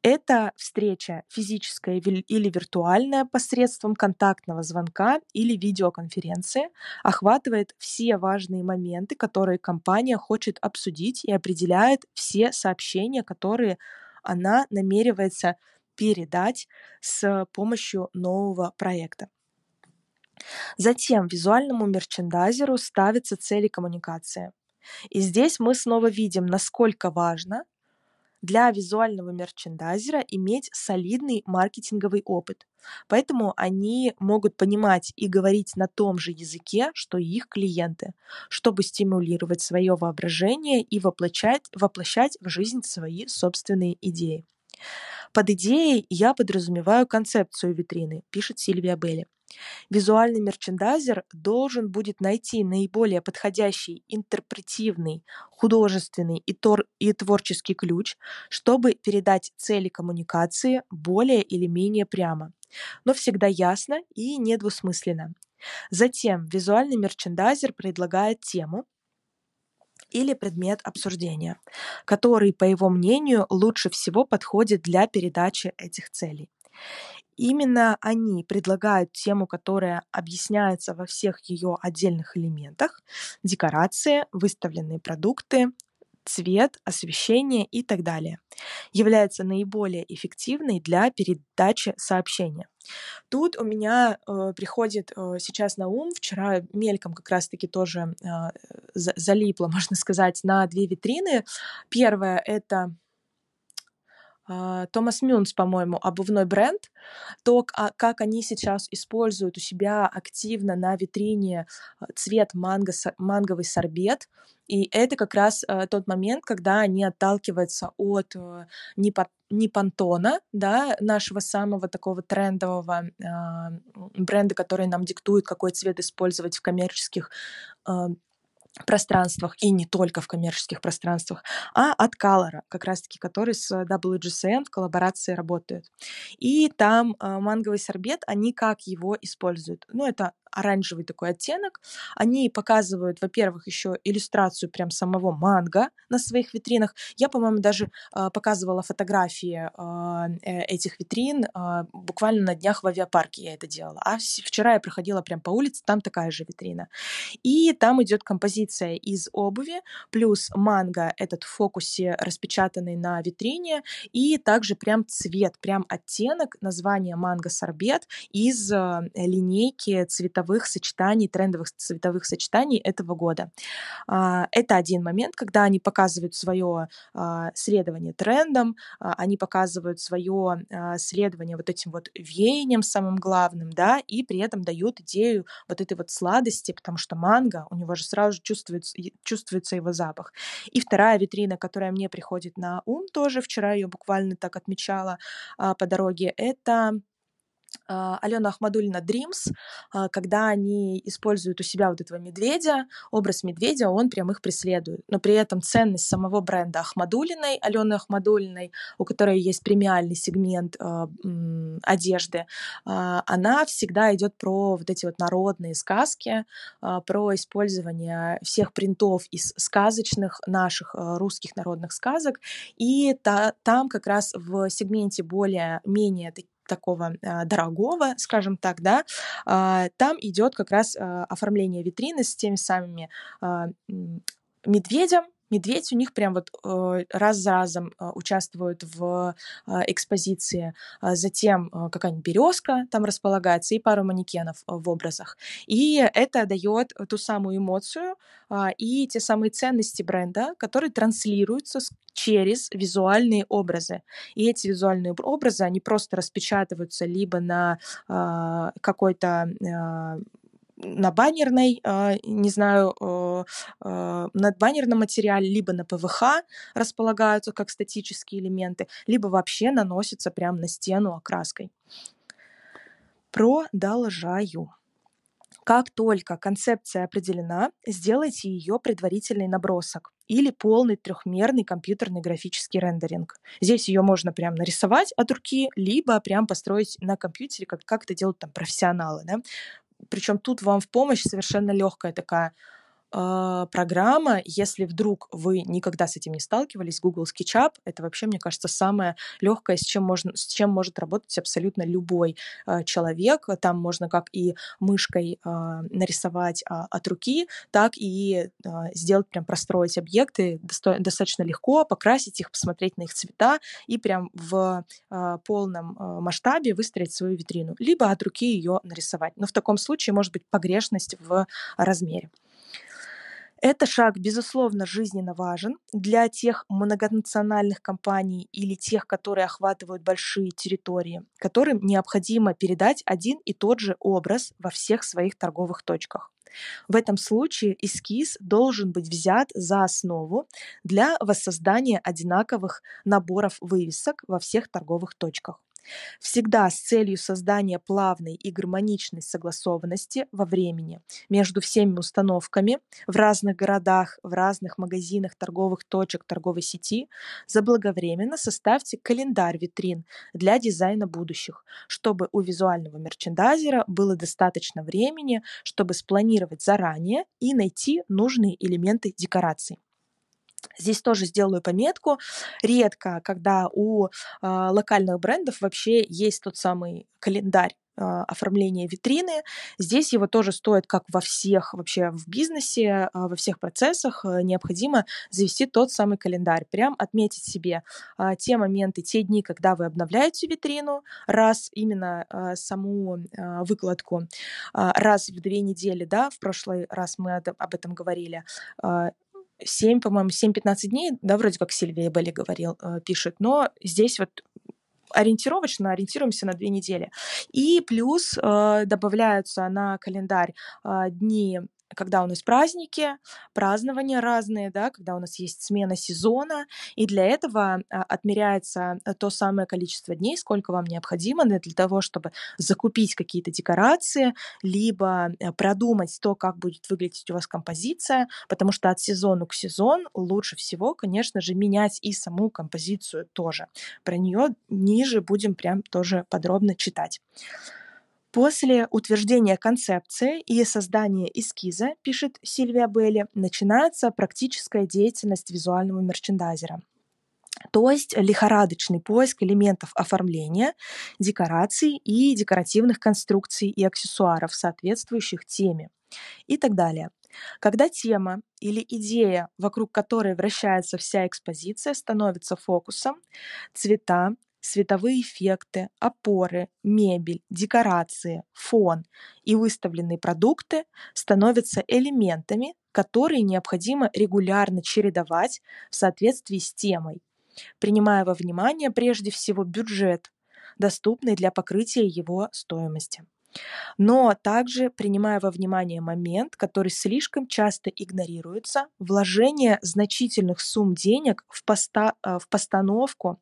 Это встреча физическая или виртуальная посредством контактного звонка или видеоконференции охватывает все важные моменты, которые компания хочет обсудить и определяет все сообщения, которые она намеревается передать с помощью нового проекта. Затем визуальному мерчендайзеру ставятся цели коммуникации. И здесь мы снова видим, насколько важно для визуального мерчендайзера иметь солидный маркетинговый опыт. Поэтому они могут понимать и говорить на том же языке, что и их клиенты, чтобы стимулировать свое воображение и воплощать, воплощать в жизнь свои собственные идеи. Под идеей я подразумеваю концепцию витрины, пишет Сильвия Белли. Визуальный мерчендайзер должен будет найти наиболее подходящий интерпретивный, художественный и, творческий ключ, чтобы передать цели коммуникации более или менее прямо, но всегда ясно и недвусмысленно. Затем визуальный мерчендайзер предлагает тему, или предмет обсуждения, который, по его мнению, лучше всего подходит для передачи этих целей. Именно они предлагают тему, которая объясняется во всех ее отдельных элементах, декорации, выставленные продукты, цвет, освещение и так далее, является наиболее эффективной для передачи сообщения. Тут у меня э, приходит э, сейчас на ум, вчера мельком как раз-таки тоже э, залипло, <laughs> можно сказать, на две витрины. Первая — это Томас Мюнс, по-моему, обувной бренд, то, а, как они сейчас используют у себя активно на витрине а, цвет манго, манговый сорбет, и это как раз тот момент, когда они отталкиваются от э, Непантона, да, нашего самого такого трендового бренда, который нам диктует, какой цвет использовать в коммерческих пространствах и не только в коммерческих пространствах, а от Color, как раз-таки, который с WGCN в коллаборации работает. И там э, манговый сорбет, они как его используют? Ну, это оранжевый такой оттенок. Они показывают, во-первых, еще иллюстрацию прям самого манго на своих витринах. Я, по-моему, даже э, показывала фотографии э, э, этих витрин э, буквально на днях в авиапарке я это делала. А вчера я проходила прям по улице, там такая же витрина. И там идет композиция из обуви, плюс манго этот в фокусе распечатанный на витрине, и также прям цвет, прям оттенок, название манго сорбет из э, линейки цвета цветовых сочетаний, трендовых цветовых сочетаний этого года. А, это один момент, когда они показывают свое а, следование трендам, а, они показывают свое следование вот этим вот веянием самым главным, да, и при этом дают идею вот этой вот сладости, потому что манго, у него же сразу же чувствуется, чувствуется его запах. И вторая витрина, которая мне приходит на ум тоже, вчера ее буквально так отмечала по дороге, это Алена Ахмадулина Dreams, а, когда они используют у себя вот этого медведя, образ медведя, он прям их преследует. Но при этом ценность самого бренда Ахмадулиной, Алены Ахмадулиной, у которой есть премиальный сегмент э, одежды, она всегда идет про вот эти вот народные сказки, про использование всех принтов из сказочных наших русских народных сказок. И та, там как раз в сегменте более-менее такого а, дорогого, скажем так, да, а, там идет как раз а, оформление витрины с теми самыми медведем, медведь у них прям вот э, раз за разом э, участвует в э, экспозиции. Затем какая-нибудь березка там располагается и пару манекенов в образах. И это дает ту самую эмоцию и те самые ценности бренда, которые транслируются через визуальные образы. И эти визуальные образы, они просто распечатываются либо на какой-то на баннерной, а, не знаю, а, на баннерном материале, либо на ПВХ располагаются как статические элементы, либо вообще наносятся прямо на стену окраской. Продолжаю. Как только концепция определена, сделайте ее предварительный набросок или полный трехмерный компьютерный графический рендеринг. Здесь ее можно прям нарисовать от руки, либо прям построить на компьютере, как, как это делают там профессионалы. Да? Причем тут вам в помощь совершенно легкая такая программа, если вдруг вы никогда с этим не сталкивались, Google SketchUp — это вообще, мне кажется, самое легкое, с чем, можно, с чем может работать абсолютно любой э, человек. Там можно как и мышкой э, нарисовать э, от руки, так и э, сделать, прям простроить объекты досто- достаточно легко, покрасить их, посмотреть на их цвета и прям в э, полном э, масштабе выстроить свою витрину, либо от руки ее нарисовать. Но в таком случае может быть погрешность в размере. Это шаг, безусловно, жизненно важен для тех многонациональных компаний или тех, которые охватывают большие территории, которым необходимо передать один и тот же образ во всех своих торговых точках. В этом случае эскиз должен быть взят за основу для воссоздания одинаковых наборов вывесок во всех торговых точках всегда с целью создания плавной и гармоничной согласованности во времени между всеми установками в разных городах, в разных магазинах, торговых точек, торговой сети, заблаговременно составьте календарь витрин для дизайна будущих, чтобы у визуального мерчендайзера было достаточно времени, чтобы спланировать заранее и найти нужные элементы декораций. Здесь тоже сделаю пометку. Редко, когда у э, локальных брендов вообще есть тот самый календарь а, оформления витрины. Здесь его тоже стоит, как во всех вообще в бизнесе, а, во всех процессах, э, необходимо завести тот самый календарь. Прям отметить себе те моменты, те дни, когда вы обновляете витрину, раз именно саму выкладку, раз в две недели, да, в прошлый раз мы об этом говорили, 7, по-моему, 7-15 дней, да, вроде как Сильвия Белли говорил, э, пишет, но здесь вот ориентировочно ориентируемся на две недели. И плюс э, добавляются на календарь э, дни когда у нас праздники, празднования разные, да, когда у нас есть смена сезона, и для этого а, отмеряется э, то самое количество дней, сколько вам необходимо для того, чтобы закупить какие-то декорации, либо э, продумать то, как будет выглядеть у вас композиция, потому что от сезона к сезону лучше всего, конечно же, менять и саму композицию тоже. Про нее ниже будем прям тоже подробно читать. После утверждения концепции и создания эскиза, пишет Сильвия Белли, начинается практическая деятельность визуального мерчендайзера. То есть лихорадочный поиск элементов оформления, декораций и декоративных конструкций и аксессуаров, соответствующих теме и так далее. Когда тема или идея, вокруг которой вращается вся экспозиция, становится фокусом, цвета, световые эффекты, опоры, мебель, декорации, фон и выставленные продукты становятся элементами, которые необходимо регулярно чередовать в соответствии с темой, принимая во внимание прежде всего бюджет, доступный для покрытия его стоимости. Но также принимая во внимание момент, который слишком часто игнорируется, вложение значительных сумм денег в, поста э, в постановку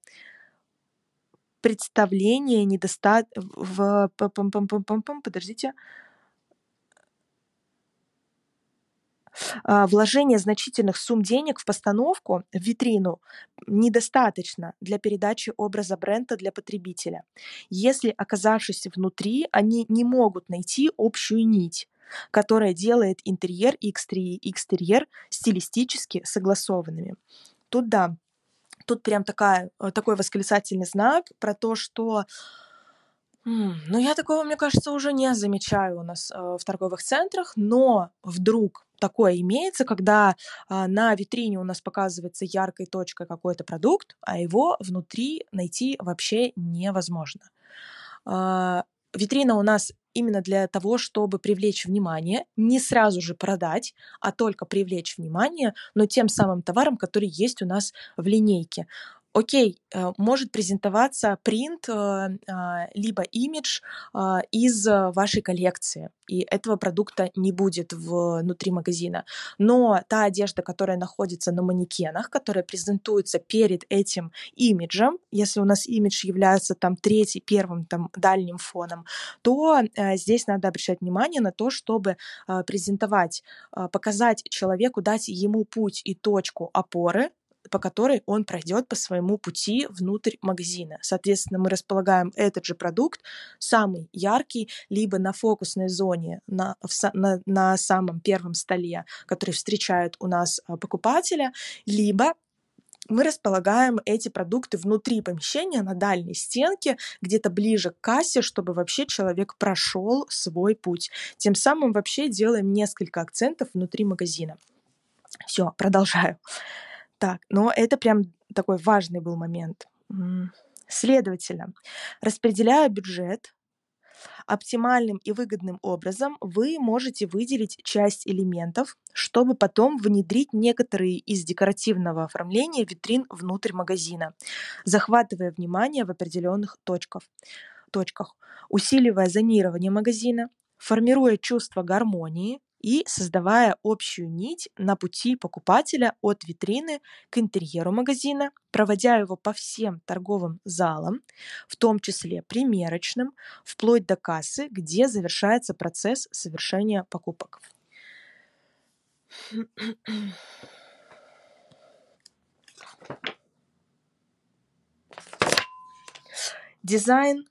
представление недоста... в... Подождите. А, вложение значительных сумм денег в постановку, в витрину недостаточно для передачи образа бренда для потребителя. Если, оказавшись внутри, они не могут найти общую нить которая делает интерьер и экстерьер стилистически согласованными. Тут да, тут прям такая, э, такой восклицательный знак про то, что ну, я такого, мне кажется, уже не замечаю у нас э, в торговых центрах, но вдруг такое имеется, когда э, на витрине у нас показывается яркой точкой какой-то продукт, а его внутри найти вообще невозможно. Витрина у нас именно для того, чтобы привлечь внимание, не сразу же продать, а только привлечь внимание, но тем самым товаром, который есть у нас в линейке окей, э, может презентоваться принт, э, а, либо имидж а, из вашей коллекции, и этого продукта не будет внутри магазина. Но та одежда, которая находится на манекенах, которая презентуется перед этим имиджем, если у нас имидж является там третий, первым, там дальним фоном, то э, здесь надо обращать внимание на то, чтобы презентовать, показать человеку, дать ему путь и точку опоры, по которой он пройдет по своему пути внутрь магазина. Соответственно, мы располагаем этот же продукт, самый яркий, либо на фокусной зоне, на, в, на, на самом первом столе, который встречает у нас а, покупателя, либо мы располагаем эти продукты внутри помещения на дальней стенке, где-то ближе к кассе, чтобы вообще человек прошел свой путь. Тем самым вообще делаем несколько акцентов внутри магазина. Все, продолжаю. Так, но это прям такой важный был момент. Следовательно, распределяя бюджет оптимальным и выгодным образом, вы можете выделить часть элементов, чтобы потом внедрить некоторые из декоративного оформления витрин внутрь магазина, захватывая внимание в определенных точках, точках усиливая зонирование магазина, формируя чувство гармонии, и создавая общую нить на пути покупателя от витрины к интерьеру магазина, проводя его по всем торговым залам, в том числе примерочным, вплоть до кассы, где завершается процесс совершения покупок. Дизайн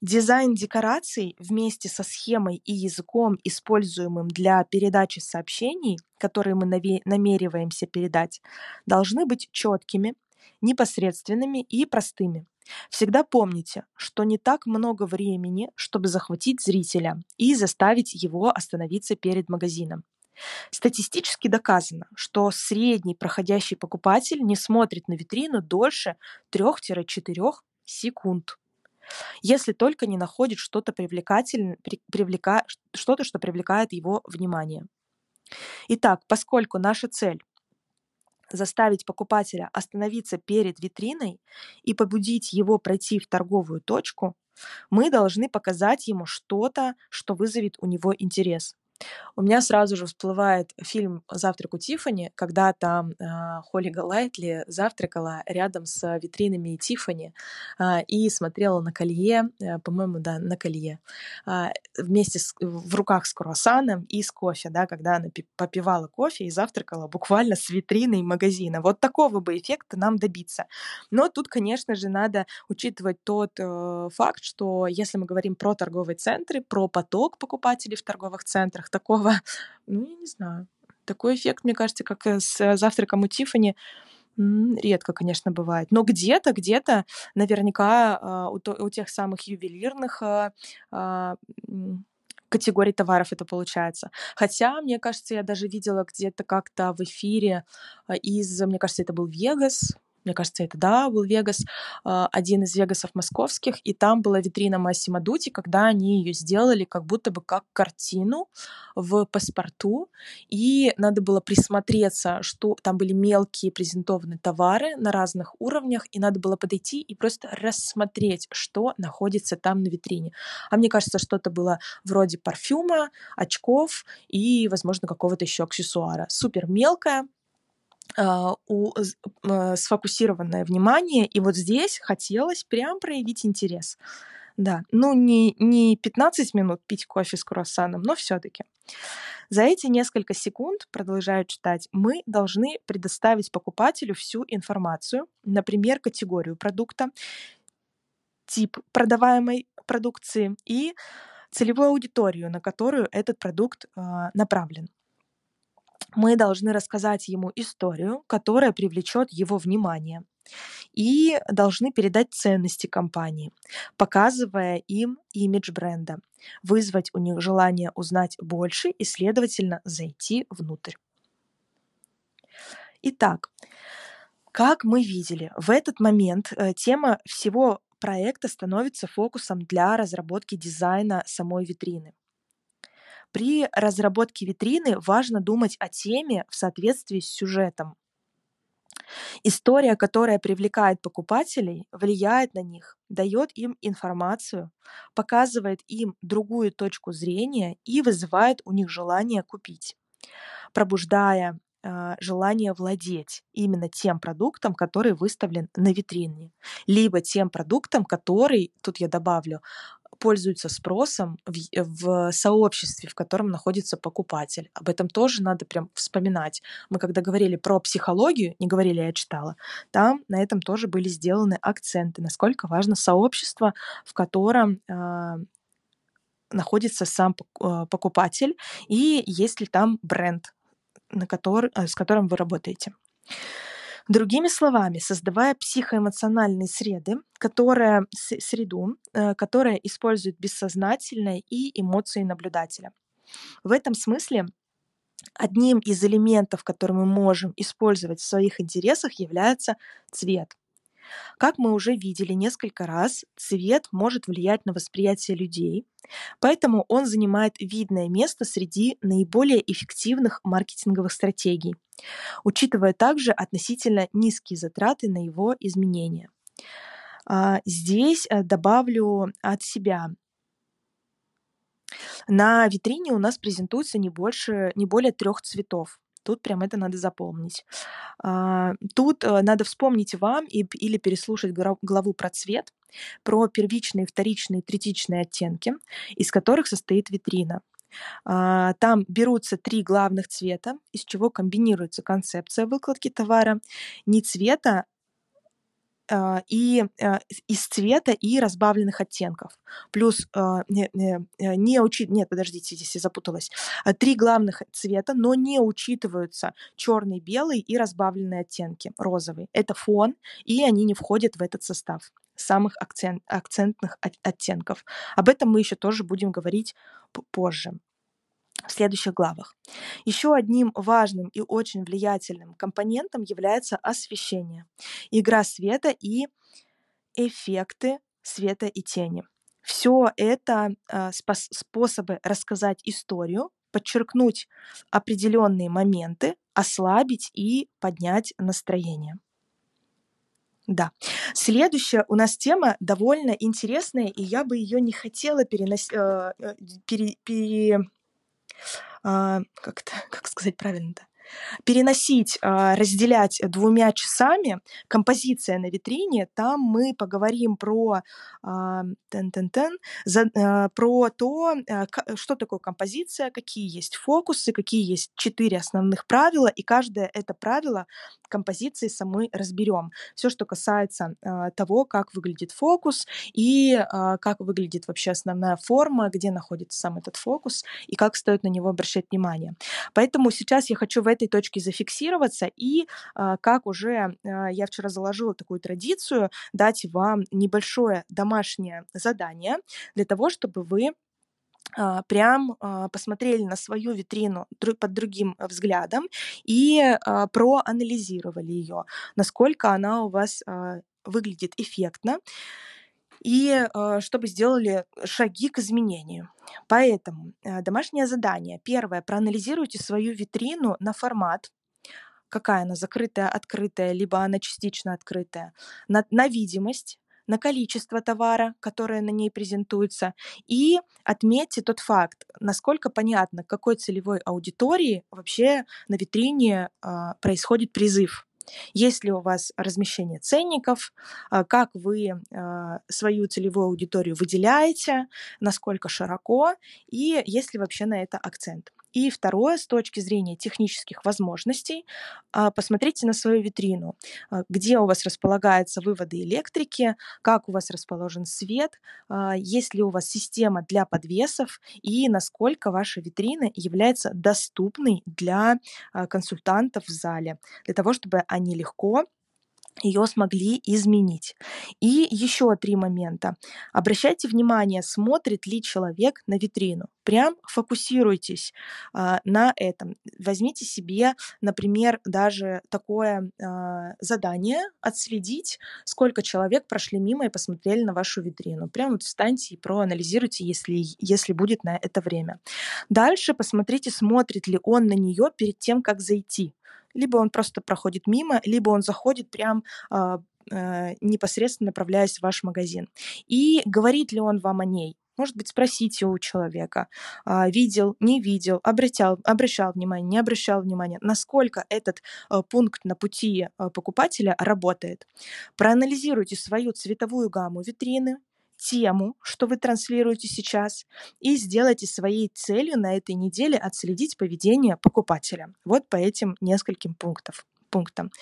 дизайн декораций вместе со схемой и языком, используемым для передачи сообщений, которые мы намереваемся передать, должны быть четкими, непосредственными и простыми. Всегда помните, что не так много времени, чтобы захватить зрителя и заставить его остановиться перед магазином. Статистически доказано, что средний проходящий покупатель не смотрит на витрину дольше 3-4 секунд если только не находит что-то привлекательное, привлека, что-то, что привлекает его внимание. Итак, поскольку наша цель заставить покупателя остановиться перед витриной и побудить его пройти в торговую точку, мы должны показать ему что-то, что вызовет у него интерес. У меня сразу же всплывает фильм «Завтрак у Тиффани», когда там э, Холли Галайтли завтракала рядом с витринами Тиффани э, и смотрела на колье, э, по-моему, да, на колье, э, вместе с, в руках с круассаном и с кофе, да, когда она попивала кофе и завтракала буквально с витриной магазина. Вот такого бы эффекта нам добиться. Но тут, конечно же, надо учитывать тот э, факт, что если мы говорим про торговые центры, про поток покупателей в торговых центрах, такого, ну, я не знаю. Такой эффект, мне кажется, как с завтраком у Тиффани, редко, конечно, бывает. Но где-то, где-то наверняка а, у, у тех самых ювелирных а, а, категорий товаров это получается. Хотя, мне кажется, я даже видела где-то как-то в эфире из, мне кажется, это был Вегас, мне кажется, это, да, был Вегас, а, один из Вегасов московских, и там была витрина Массимо Дути, когда они ее сделали как будто бы как картину в паспорту, и надо было присмотреться, что там были мелкие презентованные товары на разных уровнях, и надо было подойти и просто рассмотреть, что находится там на витрине. А мне кажется, что-то было вроде парфюма, очков и, возможно, какого-то еще аксессуара. Супер мелкое, а, у, а, сфокусированное внимание, и вот здесь хотелось прям проявить интерес. Да, ну не, не 15 минут пить кофе с круассаном, но все-таки. За эти несколько секунд, продолжаю читать, мы должны предоставить покупателю всю информацию, например, категорию продукта, тип продаваемой продукции и целевую аудиторию, на которую этот продукт э, направлен мы должны рассказать ему историю, которая привлечет его внимание, и должны передать ценности компании, показывая им имидж бренда, вызвать у них желание узнать больше и, следовательно, зайти внутрь. Итак, как мы видели, в этот момент э, тема всего проекта становится фокусом для разработки дизайна самой витрины. При разработке витрины важно думать о теме в соответствии с сюжетом. История, которая привлекает покупателей, влияет на них, дает им информацию, показывает им другую точку зрения и вызывает у них желание купить, пробуждая э, желание владеть именно тем продуктом, который выставлен на витрине, либо тем продуктом, который, тут я добавлю, пользуются спросом в, в сообществе, в котором находится покупатель. Об этом тоже надо прям вспоминать. Мы когда говорили про психологию, не говорили, я читала, там на этом тоже были сделаны акценты, насколько важно сообщество, в котором э, находится сам а, покупатель и есть ли там бренд, на который, э, с которым вы работаете. Другими словами, создавая психоэмоциональные среды, которая, среду, э, которая использует бессознательное и эмоции наблюдателя. В этом смысле одним из элементов, который мы можем использовать в своих интересах, является цвет. Как мы уже видели несколько раз, цвет может влиять на восприятие людей, поэтому он занимает видное место среди наиболее эффективных маркетинговых стратегий, учитывая также относительно низкие затраты на его изменение. А, здесь э, добавлю от себя. На витрине у нас презентуется не, больше, не более трех цветов. Тут прям это надо запомнить. А, тут э, надо вспомнить вам или переслушать главу про цвет, про первичные, вторичные, третичные оттенки, из которых состоит витрина. А, там берутся три главных цвета, из чего комбинируется концепция выкладки товара. Не цвета, и а, из цвета и разбавленных оттенков. Плюс не, не, э, не учит... Нет, подождите, здесь я запуталась. Три главных цвета, но не учитываются черный, белый и разбавленные оттенки, розовый. Это фон, и они не входят в этот состав самых акцент, акцентных оттенков. Об этом мы еще тоже будем говорить позже в следующих главах. Еще одним важным и очень влиятельным компонентом является освещение, игра света и эффекты света и тени. Все это э, способы рассказать историю, подчеркнуть определенные моменты, ослабить и поднять настроение. Да. Следующая у нас тема довольно интересная, и я бы ее не хотела переносить, э, э, пере, пере, а, как, <laughs> как сказать правильно-то? Переносить, а, разделять двумя часами. Композиция на витрине, там мы поговорим про, тен -тен -тен, про то, а, что такое композиция, какие есть фокусы, какие есть четыре основных правила, и каждое это правило композиции самой разберем. Все, что касается того, как выглядит фокус и как выглядит вообще основная форма, где находится сам этот фокус и как стоит на него обращать внимание. Поэтому сейчас я хочу в этой точке зафиксироваться и, а, как уже а, я вчера заложила такую традицию, дать вам небольшое домашнее задание для того, чтобы вы а, прям посмотрели на свою витрину под другим взглядом и проанализировали ее, насколько она у вас выглядит эффектно, и чтобы сделали шаги к изменению. Поэтому домашнее задание. Первое. Проанализируйте свою витрину на формат, какая она, закрытая, открытая, либо она частично открытая, на, на видимость, на количество товара, которое на ней презентуется, и отметьте тот факт, насколько понятно, какой целевой аудитории вообще на витрине э, происходит призыв. Есть ли у вас размещение ценников, а, как вы а, свою целевую аудиторию выделяете, насколько широко, и есть ли вообще на это акцент. И второе, с точки зрения технических возможностей, а, посмотрите на свою витрину, а, где у вас располагаются выводы электрики, как у вас расположен свет, а, есть ли у вас система для подвесов и насколько ваша витрина является доступной для консультантов в зале, для того, чтобы они легко ее смогли изменить. И еще три момента. Обращайте внимание, смотрит ли человек на витрину. Прям фокусируйтесь а, на этом. Возьмите себе, например, даже такое а, задание отследить, сколько человек прошли мимо и посмотрели на вашу витрину. Прям вот встаньте и проанализируйте, если, если будет на это время. Дальше посмотрите, смотрит ли он на нее перед тем, как зайти либо он просто проходит мимо, либо он заходит прям э, э, непосредственно направляясь в ваш магазин. И говорит ли он вам о ней? Может быть, спросите у человека, э, видел, не видел, обращал, обращал внимание, не обращал внимания, насколько этот э, пункт на пути э, покупателя работает. Проанализируйте свою цветовую гамму витрины, тему, что вы транслируете сейчас, и сделайте своей целью на этой неделе отследить поведение покупателя. Вот по этим нескольким пунктам пунктам.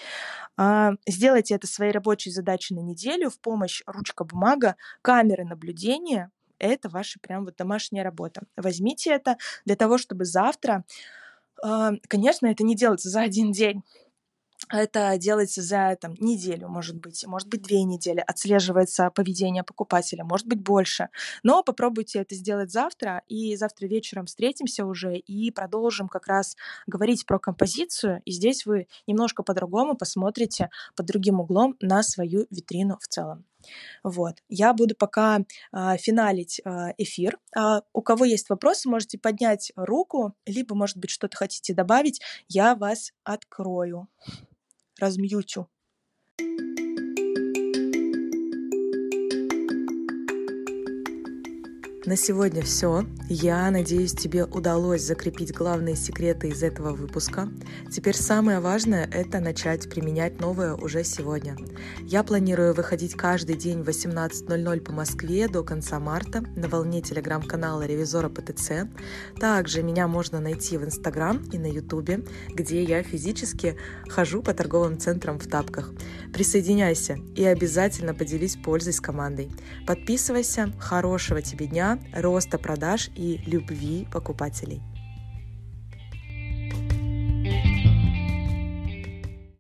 Сделайте это своей рабочей задачей на неделю в помощь ручка-бумага, камеры наблюдения. Это ваша прям вот домашняя работа. Возьмите это для того, чтобы завтра, а, конечно, это не делается за один день, это делается за там, неделю, может быть, может быть, две недели, отслеживается поведение покупателя, может быть, больше. Но попробуйте это сделать завтра, и завтра вечером встретимся уже и продолжим как раз говорить про композицию, и здесь вы немножко по-другому посмотрите под другим углом на свою витрину в целом. Вот. Я буду пока э, финалить э, эфир. А у кого есть вопросы, можете поднять руку, либо, может быть, что-то хотите добавить, я вас открою размьючу. На сегодня все. Я надеюсь, тебе удалось закрепить главные секреты из этого выпуска. Теперь самое важное — это начать применять новое уже сегодня. Я планирую выходить каждый день в 18.00 по Москве до конца марта на волне телеграм-канала Ревизора ПТЦ. Также меня можно найти в Инстаграм и на Ютубе, где я физически хожу по торговым центрам в тапках. Присоединяйся и обязательно поделись пользой с командой. Подписывайся. Хорошего тебе дня роста продаж и любви покупателей.